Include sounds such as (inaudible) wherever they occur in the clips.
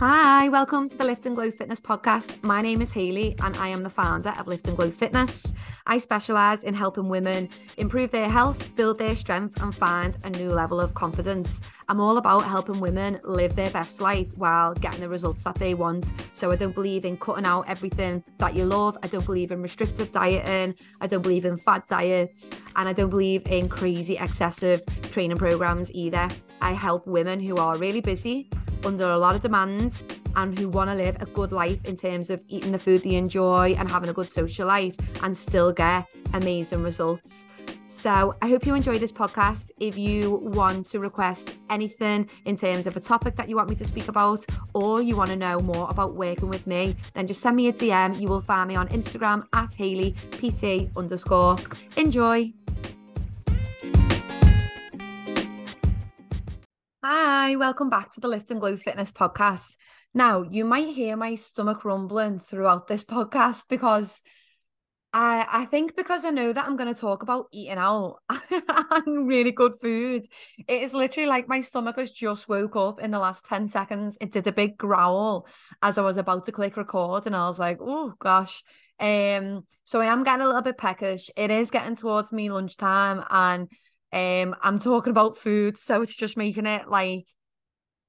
Hi, welcome to the Lift and Glow Fitness podcast. My name is Hayley and I am the founder of Lift and Glow Fitness. I specialize in helping women improve their health, build their strength, and find a new level of confidence. I'm all about helping women live their best life while getting the results that they want. So I don't believe in cutting out everything that you love. I don't believe in restrictive dieting. I don't believe in fad diets. And I don't believe in crazy, excessive training programs either. I help women who are really busy under a lot of demand and who want to live a good life in terms of eating the food they enjoy and having a good social life and still get amazing results. So, I hope you enjoy this podcast. If you want to request anything in terms of a topic that you want me to speak about, or you want to know more about working with me, then just send me a DM. You will find me on Instagram at Hayley PT underscore. Enjoy. Hi, welcome back to the Lift and Glow Fitness podcast. Now, you might hear my stomach rumbling throughout this (laughs) podcast because I I think because I know that I'm going to talk about eating out (laughs) and really good food. It is literally like my stomach has just woke up in the last 10 seconds. It did a big growl as I was about to click record and I was like, "Oh gosh." Um so I am getting a little bit peckish. It is getting towards me lunchtime and um, I'm talking about food, so it's just making it like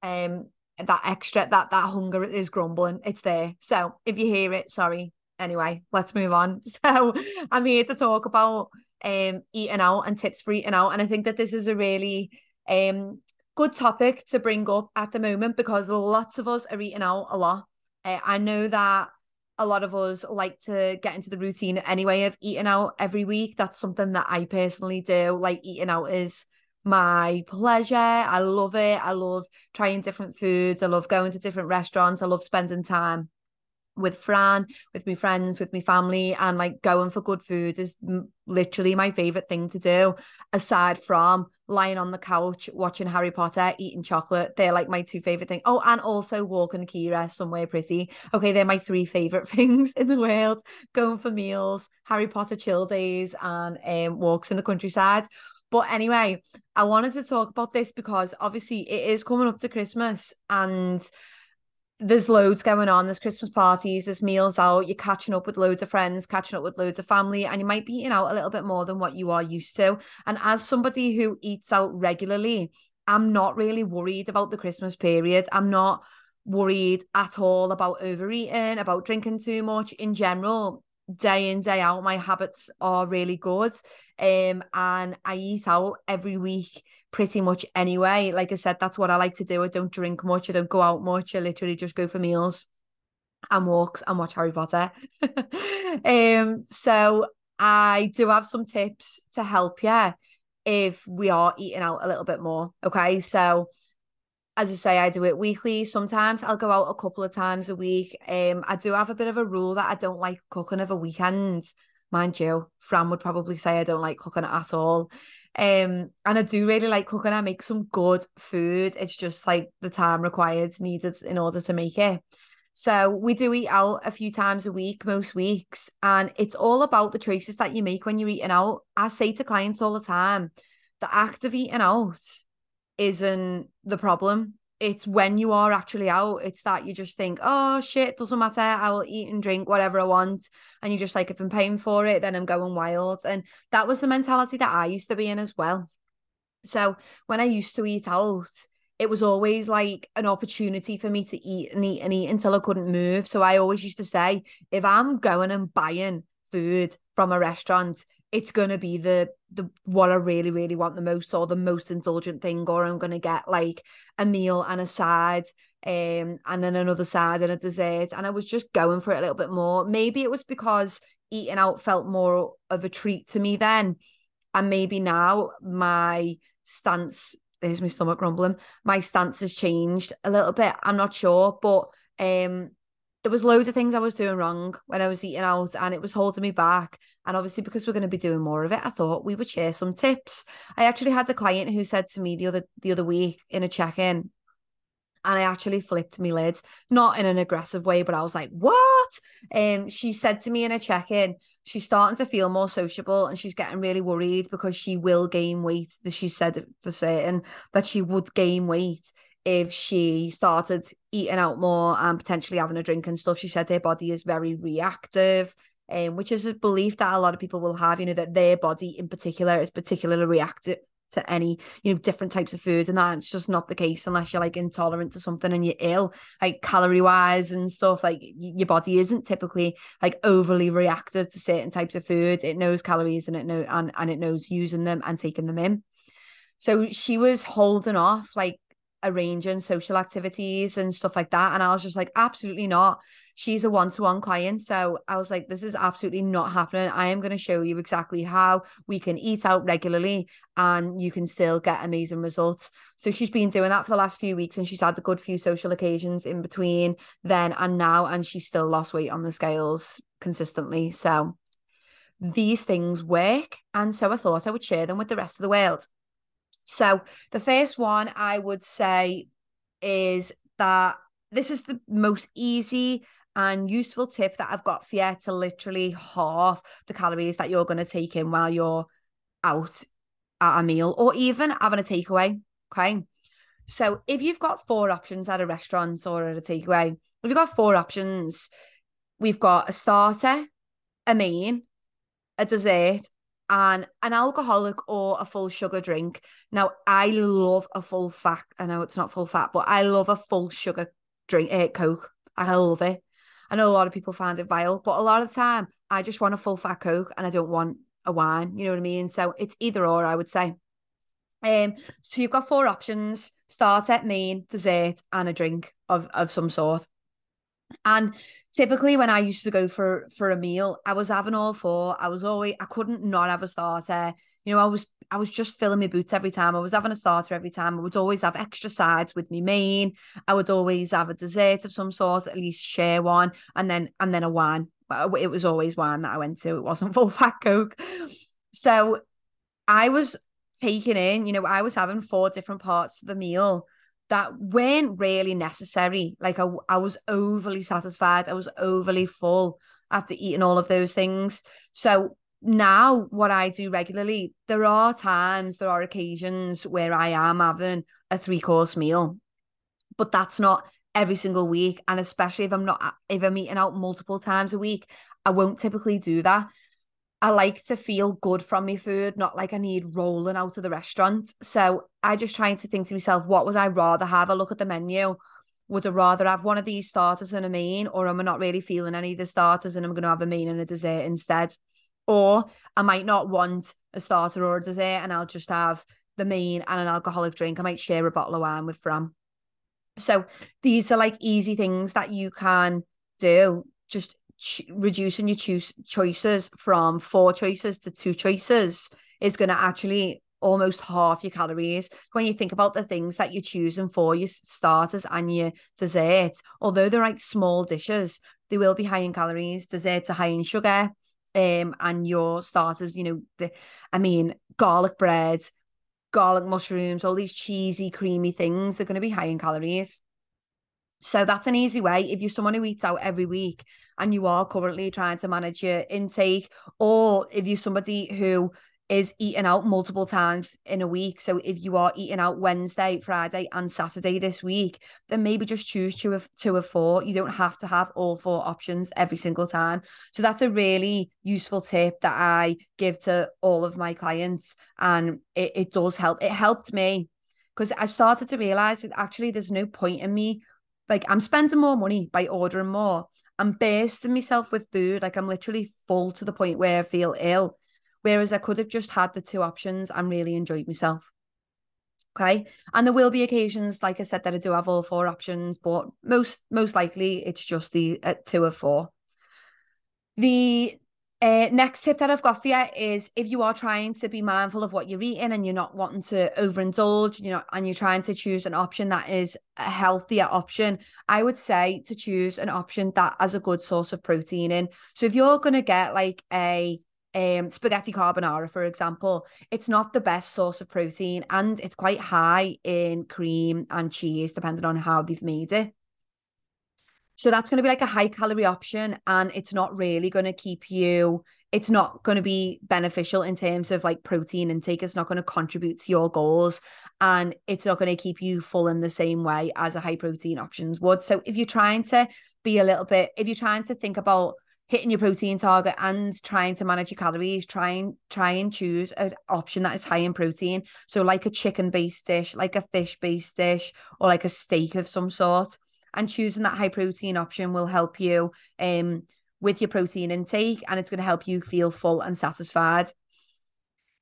um that extra that that hunger is grumbling. It's there. So if you hear it, sorry. Anyway, let's move on. (laughs) So I'm here to talk about um eating out and tips for eating out. And I think that this is a really um good topic to bring up at the moment because lots of us are eating out a lot. Uh, I know that a lot of us like to get into the routine anyway of eating out every week. That's something that I personally do. Like eating out is my pleasure. I love it. I love trying different foods. I love going to different restaurants. I love spending time with Fran, with my friends, with my family, and like going for good food is literally my favorite thing to do. Aside from lying on the couch watching Harry Potter, eating chocolate, they're like my two favorite things. Oh, and also walking Kira somewhere pretty. Okay, they're my three favorite (laughs) things in the world. Going for meals, Harry Potter chill days, and um, walks in the countryside. But anyway, I wanted to talk about this because obviously it is coming up to Christmas and there's loads going on. There's Christmas parties, there's meals out, you're catching up with loads of friends, catching up with loads of family, and you might be eating out a little bit more than what you are used to. And as somebody who eats out regularly, I'm not really worried about the Christmas period. I'm not worried at all about overeating, about drinking too much in general. Day in, day out, my habits are really good. Um, and I eat out every week pretty much anyway. Like I said, that's what I like to do. I don't drink much, I don't go out much. I literally just go for meals and walks and watch Harry Potter. (laughs) um, so I do have some tips to help you if we are eating out a little bit more. Okay. So as I say, I do it weekly. Sometimes I'll go out a couple of times a week. Um, I do have a bit of a rule that I don't like cooking over weekends. Mind you, Fran would probably say I don't like cooking at all. Um, and I do really like cooking. I make some good food. It's just like the time required needed in order to make it. So we do eat out a few times a week, most weeks, and it's all about the choices that you make when you're eating out. I say to clients all the time, the act of eating out isn't the problem it's when you are actually out, it's that you just think, oh shit, doesn't matter. I will eat and drink whatever I want. And you're just like, if I'm paying for it, then I'm going wild. And that was the mentality that I used to be in as well. So when I used to eat out, it was always like an opportunity for me to eat and eat and eat until I couldn't move. So I always used to say, if I'm going and buying food from a restaurant, it's gonna be the the what I really really want the most or the most indulgent thing or I'm gonna get like a meal and a side um and then another side and a dessert. And I was just going for it a little bit more. Maybe it was because eating out felt more of a treat to me then. And maybe now my stance there's my stomach rumbling my stance has changed a little bit. I'm not sure but um there was loads of things I was doing wrong when I was eating out and it was holding me back. And obviously, because we're going to be doing more of it, I thought we would share some tips. I actually had a client who said to me the other the other week in a check-in, and I actually flipped my lid, not in an aggressive way, but I was like, "What?" And um, she said to me in a check-in, she's starting to feel more sociable, and she's getting really worried because she will gain weight. She said for certain that she would gain weight if she started eating out more and potentially having a drink and stuff. She said her body is very reactive. Um, which is a belief that a lot of people will have, you know, that their body in particular is particularly reactive to any you know different types of food and that's just not the case unless you're like intolerant to something and you're ill like calorie wise and stuff like your body isn't typically like overly reactive to certain types of food it knows calories and it know and, and it knows using them and taking them in so she was holding off like arranging social activities and stuff like that. And I was just like, absolutely not. She's a one to one client. So I was like, this is absolutely not happening. I am going to show you exactly how we can eat out regularly and you can still get amazing results. So she's been doing that for the last few weeks and she's had a good few social occasions in between then and now. And she's still lost weight on the scales consistently. So these things work. And so I thought I would share them with the rest of the world. So the first one I would say is that this is the most easy and useful tip that I've got for you to literally half the calories that you're going to take in while you're out at a meal or even having a takeaway. Okay. So if you've got four options at a restaurant or at a takeaway, if you've got four options, we've got a starter, a main, a dessert, and an alcoholic or a full sugar drink. Now, I love a full fat. I know it's not full fat, but I love a full sugar drink, uh, Coke. I love it. I know a lot of people find it vile, but a lot of the time, I just want a full fat Coke and I don't want a wine. You know what I mean? So it's either or, I would say. Um, so you've got four options: starter, main, dessert, and a drink of of some sort. And typically when I used to go for for a meal, I was having all four. I was always I couldn't not have a starter. You know, I was I was just filling my boots every time. I was having a starter every time. I would always have extra sides with me main. I would always have a dessert of some sort, at least share one, and then and then a wine. It was always wine that I went to. It wasn't (laughs) full fat coke. So I was taking in, you know, I was having four different parts of the meal that weren't really necessary. Like I, I was overly satisfied. I was overly full after eating all of those things. So now what I do regularly, there are times, there are occasions where I am having a three course meal, but that's not every single week. And especially if I'm not, if I'm eating out multiple times a week, I won't typically do that. I like to feel good from my food, not like I need rolling out of the restaurant. So I just trying to think to myself, what would I rather have? a look at the menu. Would I rather have one of these starters and a main, or am I not really feeling any of the starters and I'm going to have a main and a dessert instead? Or I might not want a starter or a dessert and I'll just have the main and an alcoholic drink. I might share a bottle of wine with Fran. So these are like easy things that you can do. Just ch- reducing your choose choices from four choices to two choices is going to actually almost half your calories when you think about the things that you're choosing for your starters and your dessert although they're like small dishes they will be high in calories desserts are high in sugar um and your starters you know the i mean garlic bread garlic mushrooms all these cheesy creamy things they're going to be high in calories so that's an easy way if you're someone who eats out every week and you are currently trying to manage your intake, or if you're somebody who is eating out multiple times in a week. So if you are eating out Wednesday, Friday, and Saturday this week, then maybe just choose two of two of four. You don't have to have all four options every single time. So that's a really useful tip that I give to all of my clients. And it, it does help. It helped me because I started to realize that actually there's no point in me like I'm spending more money by ordering more. I'm bursting myself with food. Like I'm literally full to the point where I feel ill. Whereas I could have just had the two options and really enjoyed myself. Okay. And there will be occasions, like I said, that I do have all four options, but most most likely it's just the uh, two or four. The uh, next tip that I've got for you is if you are trying to be mindful of what you're eating and you're not wanting to overindulge, you know, and you're trying to choose an option that is a healthier option, I would say to choose an option that has a good source of protein in. So if you're going to get like a um, spaghetti carbonara, for example, it's not the best source of protein and it's quite high in cream and cheese, depending on how they've made it. So that's going to be like a high calorie option and it's not really going to keep you it's not going to be beneficial in terms of like protein intake. It's not going to contribute to your goals and it's not going to keep you full in the same way as a high protein options would. So if you're trying to be a little bit, if you're trying to think about hitting your protein target and trying to manage your calories, try and try and choose an option that is high in protein. So like a chicken based dish, like a fish based dish, or like a steak of some sort. And choosing that high protein option will help you um with your protein intake and it's going to help you feel full and satisfied.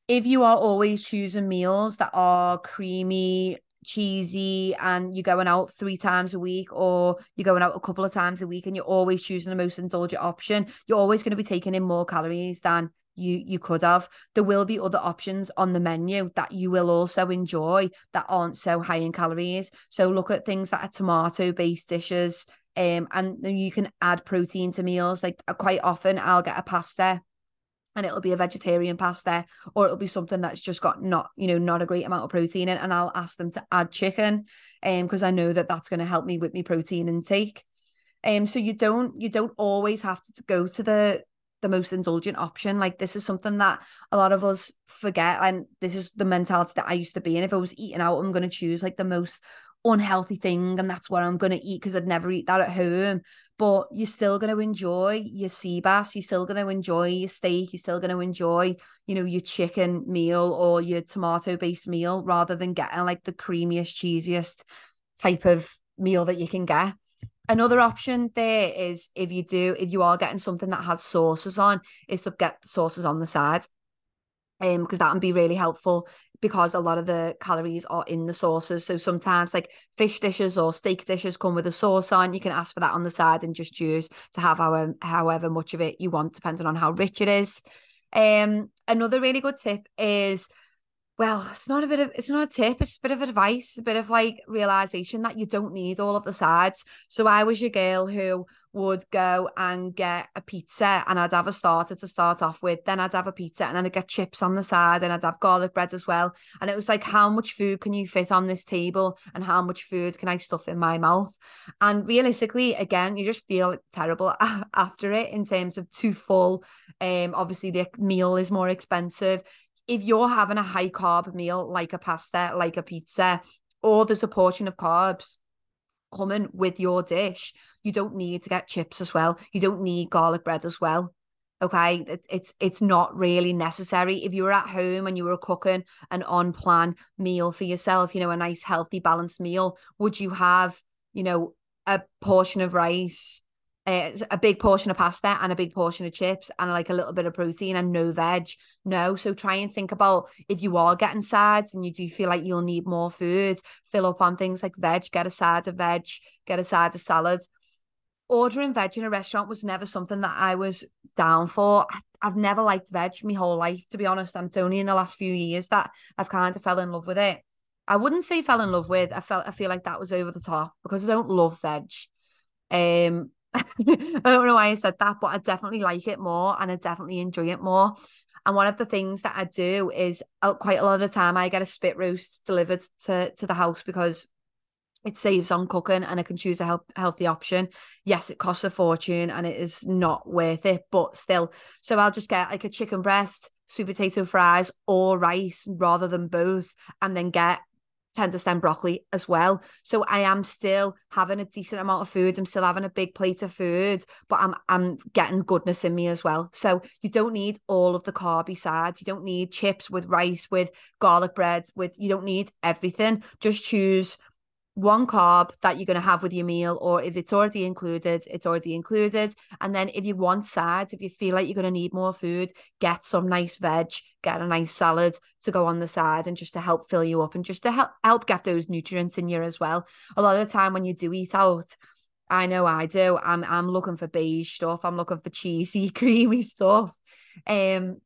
If you are always choosing meals that are creamy, cheesy, and you're going out three times a week, or you're going out a couple of times a week, and you're always choosing the most indulgent option, you're always going to be taking in more calories than you you could have. There will be other options on the menu that you will also enjoy that aren't so high in calories. So look at things that are tomato based dishes, um, and then you can add protein to meals. Like uh, quite often, I'll get a pasta and it'll be a vegetarian pasta or it'll be something that's just got not you know not a great amount of protein in and I'll ask them to add chicken um because I know that that's going to help me with my protein intake um so you don't you don't always have to go to the the most indulgent option like this is something that a lot of us forget and this is the mentality that I used to be in if I was eating out I'm going to choose like the most unhealthy thing and that's what I'm going to eat because I'd never eat that at home. But you're still going to enjoy your sea bass, you're still going to enjoy your steak, you're still going to enjoy, you know, your chicken meal or your tomato based meal rather than getting like the creamiest, cheesiest type of meal that you can get. Another option there is if you do, if you are getting something that has sauces on, is to get sauces on the side um because that can be really helpful because a lot of the calories are in the sauces. So sometimes like fish dishes or steak dishes come with a sauce on. You can ask for that on the side and just choose to have our, however much of it you want, depending on how rich it is. Um, another really good tip is well, it's not a bit of it's not a tip, it's a bit of advice, a bit of like realization that you don't need all of the sides. So I was your girl who would go and get a pizza and I'd have a starter to start off with, then I'd have a pizza and then I'd get chips on the side and I'd have garlic bread as well. And it was like, how much food can you fit on this table and how much food can I stuff in my mouth? And realistically, again, you just feel terrible (laughs) after it in terms of too full. Um, obviously the meal is more expensive if you're having a high carb meal like a pasta, like a pizza, or there's a portion of carbs coming with your dish, you don't need to get chips as well. You don't need garlic bread as well. Okay, it's it's not really necessary. If you were at home and you were cooking an on plan meal for yourself, you know, a nice healthy balanced meal, would you have, you know, a portion of rice, uh, a big portion of pasta and a big portion of chips and like a little bit of protein and no veg. No. So try and think about if you are getting sides and you do feel like you'll need more food, fill up on things like veg, get a side of veg, get a side of salad. Ordering veg in a restaurant was never something that I was down for. I've never liked veg my whole life, to be honest. And it's only in the last few years that I've kind of fell in love with it. I wouldn't say fell in love with. I felt I feel like that was over the top because I don't love veg. Um, (laughs) I don't know why I said that, but I definitely like it more and I definitely enjoy it more. And one of the things that I do is uh, quite a lot of the time I get a spit roast delivered to, to the house because it saves on cooking and I can choose a help, healthy option. Yes, it costs a fortune and it is not worth it, but still. So I'll just get like a chicken breast, sweet potato fries, or rice rather than both, and then get Tenderstem broccoli as well. So I am still having a decent amount of food. I'm still having a big plate of food, but I'm I'm getting goodness in me as well. So you don't need all of the carby sides. You don't need chips with rice, with garlic bread, with you don't need everything. Just choose one carb that you're going to have with your meal, or if it's already included, it's already included. And then if you want sides, if you feel like you're going to need more food, get some nice veg, get a nice salad to go on the side and just to help fill you up and just to help help get those nutrients in you as well. A lot of the time when you do eat out, I know I do. I'm I'm looking for beige stuff. I'm looking for cheesy, (laughs) creamy stuff. Um,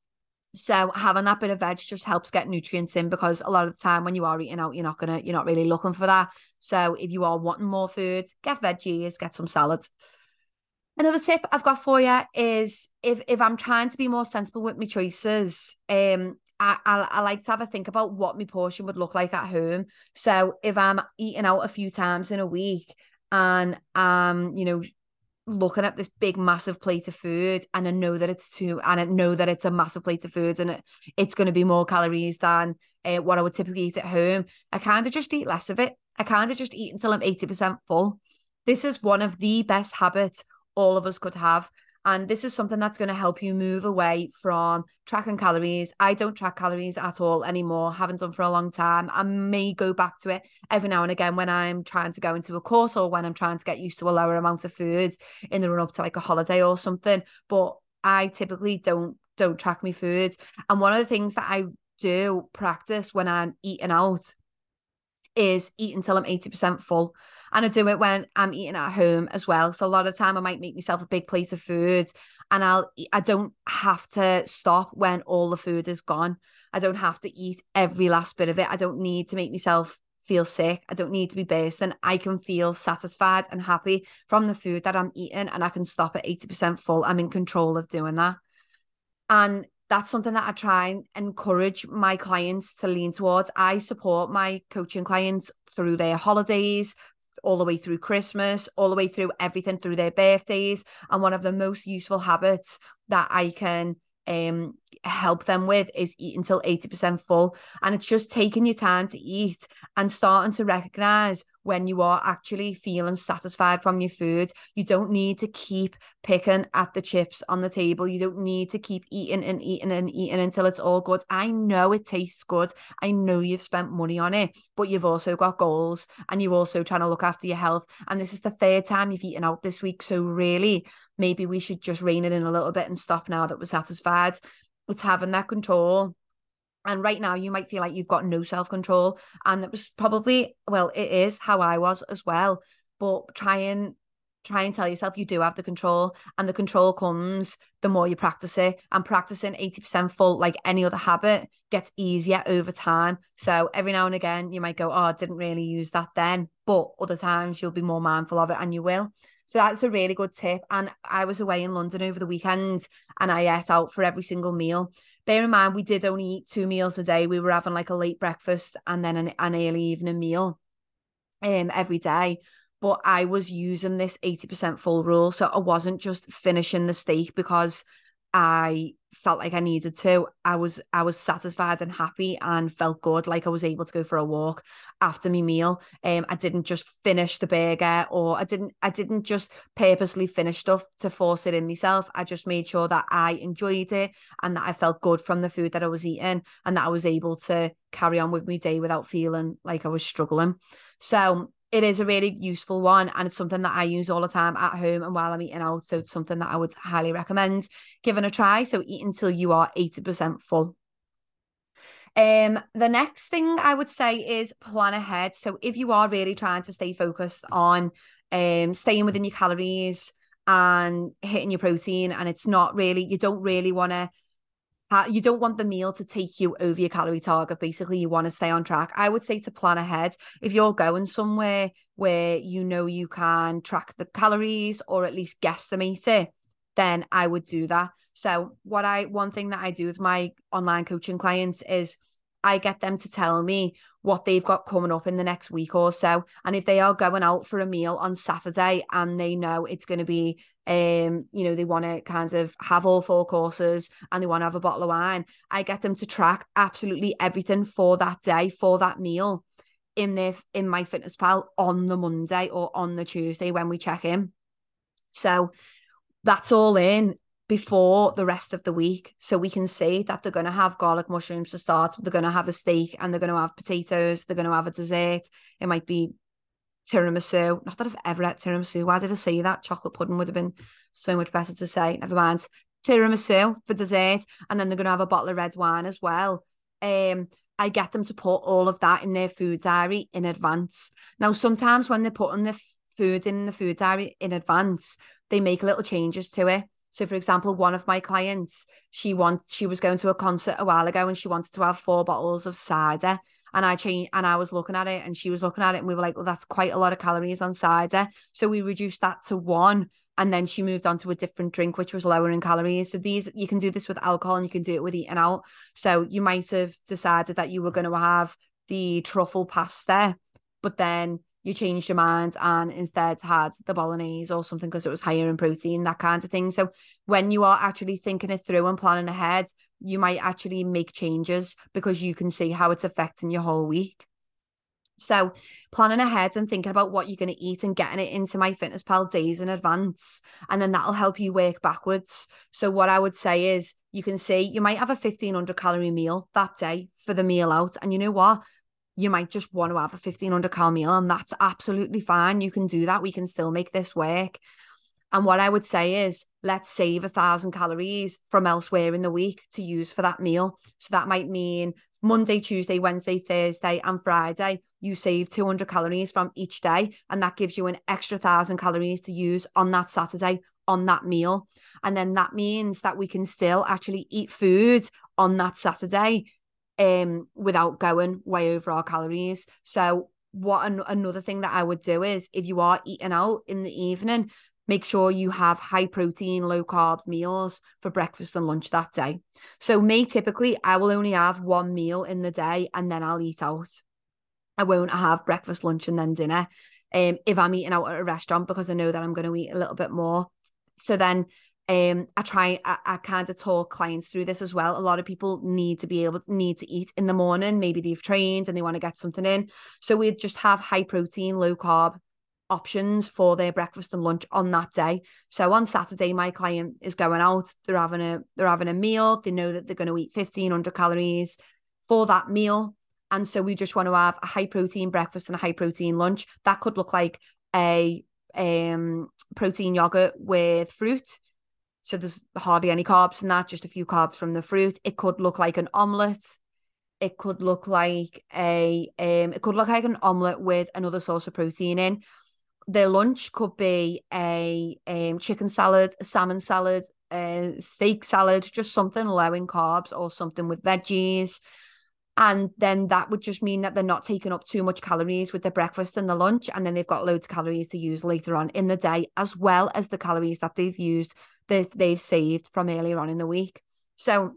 so having that bit of veg just helps get nutrients in because a lot of the time when you are eating out, you're not gonna, you're not really looking for that. So if you are wanting more food, get veggies, get some salads. Another tip I've got for you is if if I'm trying to be more sensible with my choices, um, I, I, I like to have a think about what my portion would look like at home. So if I'm eating out a few times in a week and um, you know, looking at this big massive plate of food and I know that it's too and I know that it's a massive plate of food and it, it's going to be more calories than uh, what I would typically eat at home. I kind of just eat less of it. I kind of just eat until I'm 80% full. This is one of the best habits all of us could have. And this is something that's going to help you move away from tracking calories. I don't track calories at all anymore, haven't done for a long time. I may go back to it every now and again when I'm trying to go into a course or when I'm trying to get used to a lower amount of foods in the run up to like a holiday or something. But I typically don't don't track my foods. And one of the things that I do practice when I'm eating out is eat until I'm 80% full. And I do it when I'm eating at home as well. So a lot of time I might make myself a big plate of food and I'll I don't have to stop when all the food is gone. I don't have to eat every last bit of it. I don't need to make myself feel sick. I don't need to be bursting. I can feel satisfied and happy from the food that I'm eating and I can stop at 80% full. I'm in control of doing that. And that's something that I try and encourage my clients to lean towards. I support my coaching clients through their holidays, all the way through Christmas, all the way through everything through their birthdays. And one of the most useful habits that I can um help them with is eat until 80% full and it's just taking your time to eat and starting to recognize when you are actually feeling satisfied from your food you don't need to keep picking at the chips on the table. You don't need to keep eating and eating and eating until it's all good. I know it tastes good. I know you've spent money on it but you've also got goals and you're also trying to look after your health. And this is the third time you've eaten out this week. So really maybe we should just rein it in a little bit and stop now that we're satisfied. It's having that control and right now you might feel like you've got no self-control. And it was probably well it is how i was as well. But try and try and tell yourself you do have the control and the control comes the more you practice it. And practicing 80% full like any other habit gets easier over time. So every now and again you might go oh I didn't really use that then. But other times you'll be more mindful of it and you will so that's a really good tip. And I was away in London over the weekend and I ate out for every single meal. Bear in mind, we did only eat two meals a day. We were having like a late breakfast and then an, an early evening meal um, every day. But I was using this 80% full rule. So I wasn't just finishing the steak because I felt like I needed to. I was I was satisfied and happy and felt good, like I was able to go for a walk after my meal. Um, I didn't just finish the burger or I didn't I didn't just purposely finish stuff to force it in myself. I just made sure that I enjoyed it and that I felt good from the food that I was eating and that I was able to carry on with my day without feeling like I was struggling. So it is a really useful one and it's something that I use all the time at home and while I'm eating out. So it's something that I would highly recommend giving a try. So eat until you are 80% full. Um, the next thing I would say is plan ahead. So if you are really trying to stay focused on um staying within your calories and hitting your protein, and it's not really, you don't really want to you don't want the meal to take you over your calorie target. Basically, you want to stay on track. I would say to plan ahead. If you're going somewhere where you know you can track the calories or at least guesstimate it, then I would do that. So, what I one thing that I do with my online coaching clients is I get them to tell me what they've got coming up in the next week or so. And if they are going out for a meal on Saturday and they know it's going to be, um, you know, they want to kind of have all four courses and they want to have a bottle of wine, I get them to track absolutely everything for that day, for that meal in their in MyFitnessPal on the Monday or on the Tuesday when we check in. So that's all in before the rest of the week. So we can see that they're going to have garlic mushrooms to start, they're going to have a steak, and they're going to have potatoes, they're going to have a dessert. It might be tiramisu. Not that I've ever had tiramisu. Why did I say that? Chocolate pudding would have been so much better to say. Never mind. Tiramisu for dessert, and then they're going to have a bottle of red wine as well. Um, I get them to put all of that in their food diary in advance. Now, sometimes when they're putting the food in the food diary in advance, they make little changes to it. So, for example, one of my clients, she want she was going to a concert a while ago and she wanted to have four bottles of cider. And I changed and I was looking at it and she was looking at it and we were like, well, that's quite a lot of calories on cider. So we reduced that to one. And then she moved on to a different drink, which was lower in calories. So these you can do this with alcohol and you can do it with eating out. So you might have decided that you were going to have the truffle pasta, but then you changed your mind and instead had the bolognese or something because it was higher in protein, that kind of thing. So when you are actually thinking it through and planning ahead, you might actually make changes because you can see how it's affecting your whole week. So planning ahead and thinking about what you're going to eat and getting it into MyFitnessPal days in advance. And then that'll help you work backwards. So what I would say is you can see you might have a 1500 calorie meal that day for the meal out. And you know what? You might just want to have a 1500 cal meal and that's absolutely fine. You can do that. We can still make this work. And what I would say is let's save a thousand calories from elsewhere in the week to use for that meal. So that might mean Monday, Tuesday, Wednesday, Thursday, and Friday, you save 200 calories from each day. And that gives you an extra thousand calories to use on that Saturday on that meal. And then that means that we can still actually eat food on that Saturday um without going way over our calories. So what an- another thing that I would do is if you are eating out in the evening, make sure you have high protein, low carb meals for breakfast and lunch that day. So me typically I will only have one meal in the day and then I'll eat out. I won't have breakfast, lunch, and then dinner. Um, if I'm eating out at a restaurant because I know that I'm going to eat a little bit more. So then um i try I, I kind of talk clients through this as well. A lot of people need to be able need to eat in the morning. Maybe they've trained and they want to get something in. So we just have high protein low carb options for their breakfast and lunch on that day. So on saturday my client is going out. They're having a they're having a meal. They know that they're going to eat 1500 calories for that meal. And so we just want to have a high protein breakfast and a high protein lunch. That could look like a um protein yogurt with fruit so there's hardly any carbs in that, just a few carbs from the fruit. It could look like an omelette. It could look like a um it could look like an omelette with another source of protein in. Their lunch could be a um chicken salad, a salmon salad, a steak salad, just something low in carbs or something with veggies. And then that would just mean that they're not taking up too much calories with their breakfast and the lunch. And then they've got loads of calories to use later on in the day, as well as the calories that they've used that they've saved from earlier on in the week. So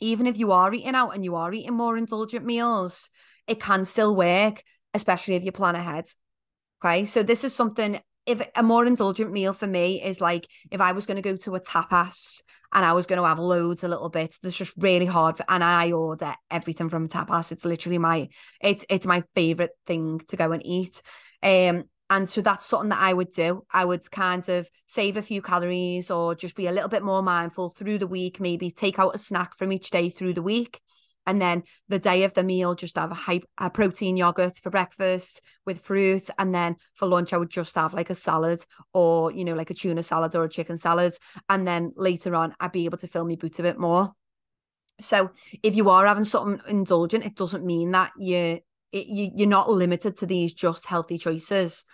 even if you are eating out and you are eating more indulgent meals, it can still work, especially if you plan ahead. Okay. So this is something if a more indulgent meal for me is like if I was going to go to a tapas and I was going to have loads a little bit, that's just really hard. For, and I order everything from tapas. It's literally my it's it's my favorite thing to go and eat. Um, and so that's something that I would do. I would kind of save a few calories or just be a little bit more mindful through the week, maybe take out a snack from each day through the week. And then the day of the meal, just have a, high, a protein yogurt for breakfast with fruit. And then for lunch, I would just have like a salad or, you know, like a tuna salad or a chicken salad. And then later on, I'd be able to fill my boots a bit more. So if you are having something indulgent, it doesn't mean that you it, you, you're not limited to these just healthy choices.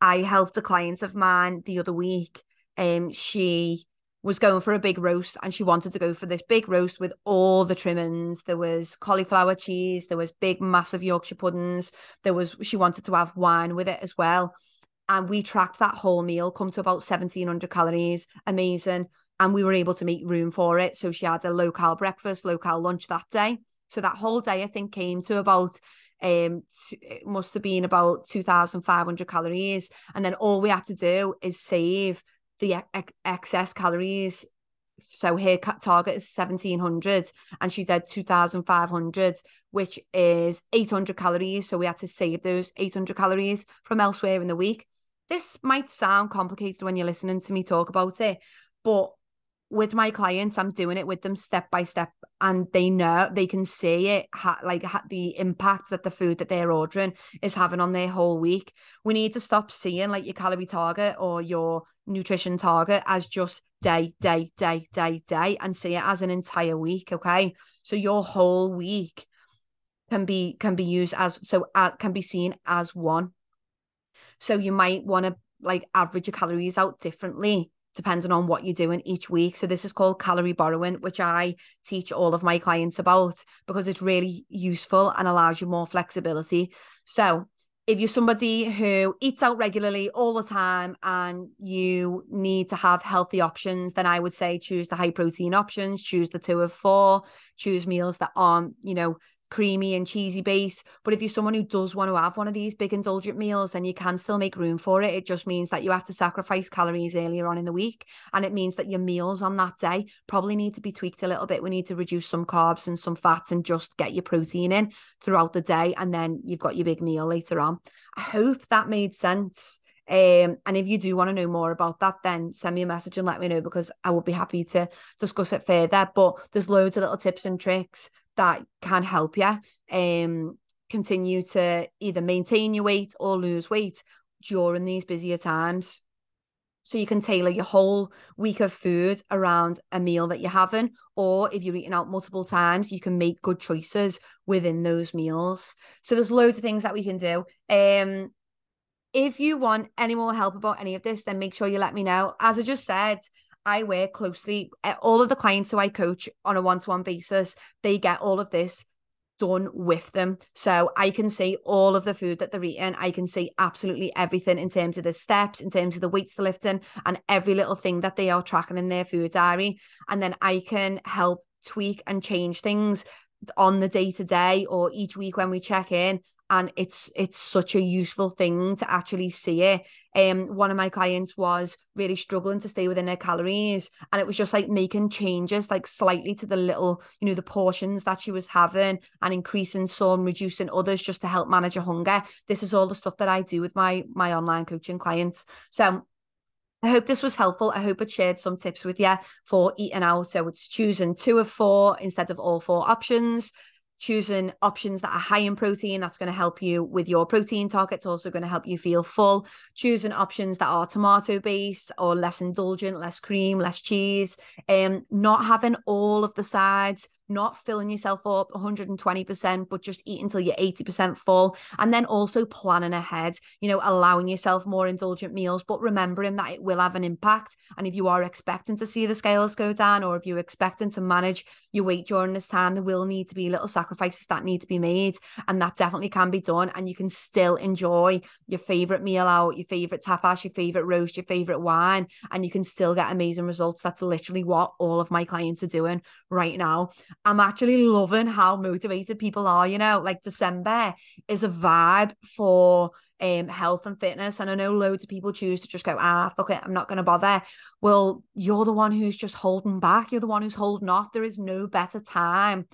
I helped a client of mine the other week. Um, she was going for a big roast and she wanted to go for this big roast with all the trimmings. There was cauliflower cheese, there was big, massive Yorkshire puddings, there was she wanted to have wine with it as well. And we tracked that whole meal, come to about 1700 calories, amazing. And we were able to make room for it. So she had a low local breakfast, low local lunch that day. So that whole day, I think, came to about um it must have been about 2500 calories. And then all we had to do is save the ex- excess calories. So her target is 1700 and she did 2500 which is 800 calories. So we had to save those 800 calories from elsewhere in the week. This might sound complicated when you're listening to me talk about it but with my clients i'm doing it with them step by step and they know they can see it ha- like ha- the impact that the food that they're ordering is having on their whole week. We need to stop seeing like your calorie target or your nutrition target as just day day day day day and see it as an entire week okay? So your whole week can be can be used as so uh, can be seen as one. So you might want to like average your calories out differently depending on what you're doing each week. So this is called calorie borrowing, which I teach all of my clients about because it's really useful and allows you more flexibility. So if you're somebody who eats out regularly all the time and you need to have healthy options, then I would say choose the high protein options, choose the two of four, choose meals that aren't, you know, creamy and cheesy base. But if you're someone who does want to have one of these big indulgent meals, then you can still make room for it. It just means that you have to sacrifice calories earlier on in the week. And it means that your meals on that day probably need to be tweaked a little bit. We need to reduce some carbs and some fats and just get your protein in throughout the day. And then you've got your big meal later on. I hope that made sense. Um, and if you do want to know more about that, then send me a message and let me know because I would be happy to discuss it further. But there's loads of little tips and tricks that can help you um continue to either maintain your weight or lose weight during these busier times. So you can tailor your whole week of food around a meal that you're having, or if you're eating out multiple times, you can make good choices within those meals. So there's loads of things that we can do. Um, if you want any more help about any of this, then make sure you let me know. As I just said, I work closely. Eh, all of the clients who I coach on a one to one basis, they get all of this done with them. So I can see all of the food that they're eating. I can see absolutely everything in terms of the steps, in terms of the weights they're lifting, and every little thing that they are tracking in their food diary. And then I can help tweak and change things on the day to day or each week when we check in and it's it's such a useful thing to actually see it um one of my clients was really struggling to stay within her calories and it was just like making changes like slightly to the little you know the portions that she was having and increasing some reducing others just to help manage her hunger this is all the stuff that I do with my my online coaching clients so I hope this was helpful. I hope it shared some tips with you for eating out. So it's choosing two of four instead of all four options choosing options that are high in protein that's going to help you with your protein targets also going to help you feel full. Choosing options that are tomato based or less indulgent less cream less cheese. Um not having all of the sides not filling yourself up 120%, but just eat until you're 80% full. And then also planning ahead, you know, allowing yourself more indulgent meals, but remembering that it will have an impact. And if you are expecting to see the scales go down, or if you're expecting to manage your weight during this time, there will need to be little sacrifices that need to be made. And that definitely can be done. And you can still enjoy your favorite meal out, your favorite tapas, your favorite roast, your favorite wine, and you can still get amazing results. That's literally what all of my clients are doing right now. I'm actually loving how motivated people are. You know, like December is a vibe for um health and fitness. And I know loads of people choose to just go, ah, fuck it, I'm not gonna bother. Well, you're the one who's just holding back, you're the one who's holding off. There is no better time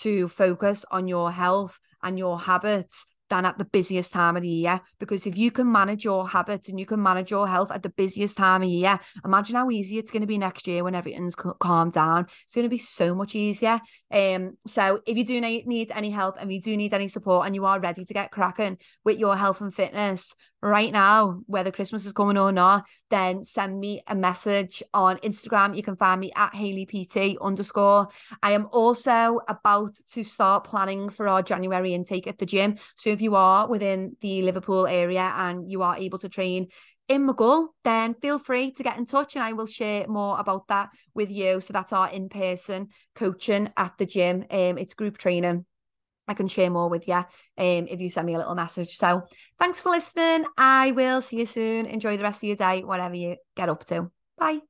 to focus on your health and your habits than at the busiest time of the year. Because if you can manage your habits and you can manage your health at the busiest time of year, imagine how easy it's going to be next year when everything's calmed down. It's going to be so much easier. Um, so if you do need any help and you do need any support and you are ready to get cracking with your health and fitness, right now, whether Christmas is coming or not, then send me a message on Instagram. You can find me at Hayley PT underscore. I am also about to start planning for our January intake at the gym. So if you are within the Liverpool area and you are able to train in Maghull, then feel free to get in touch and I will share more about that with you. So that's our in-person coaching at the gym. Um, it's group training I can share more with you um, if you send me a little message. So thanks for listening. I will see you soon. Enjoy the rest of your day, whatever you get up to. Bye.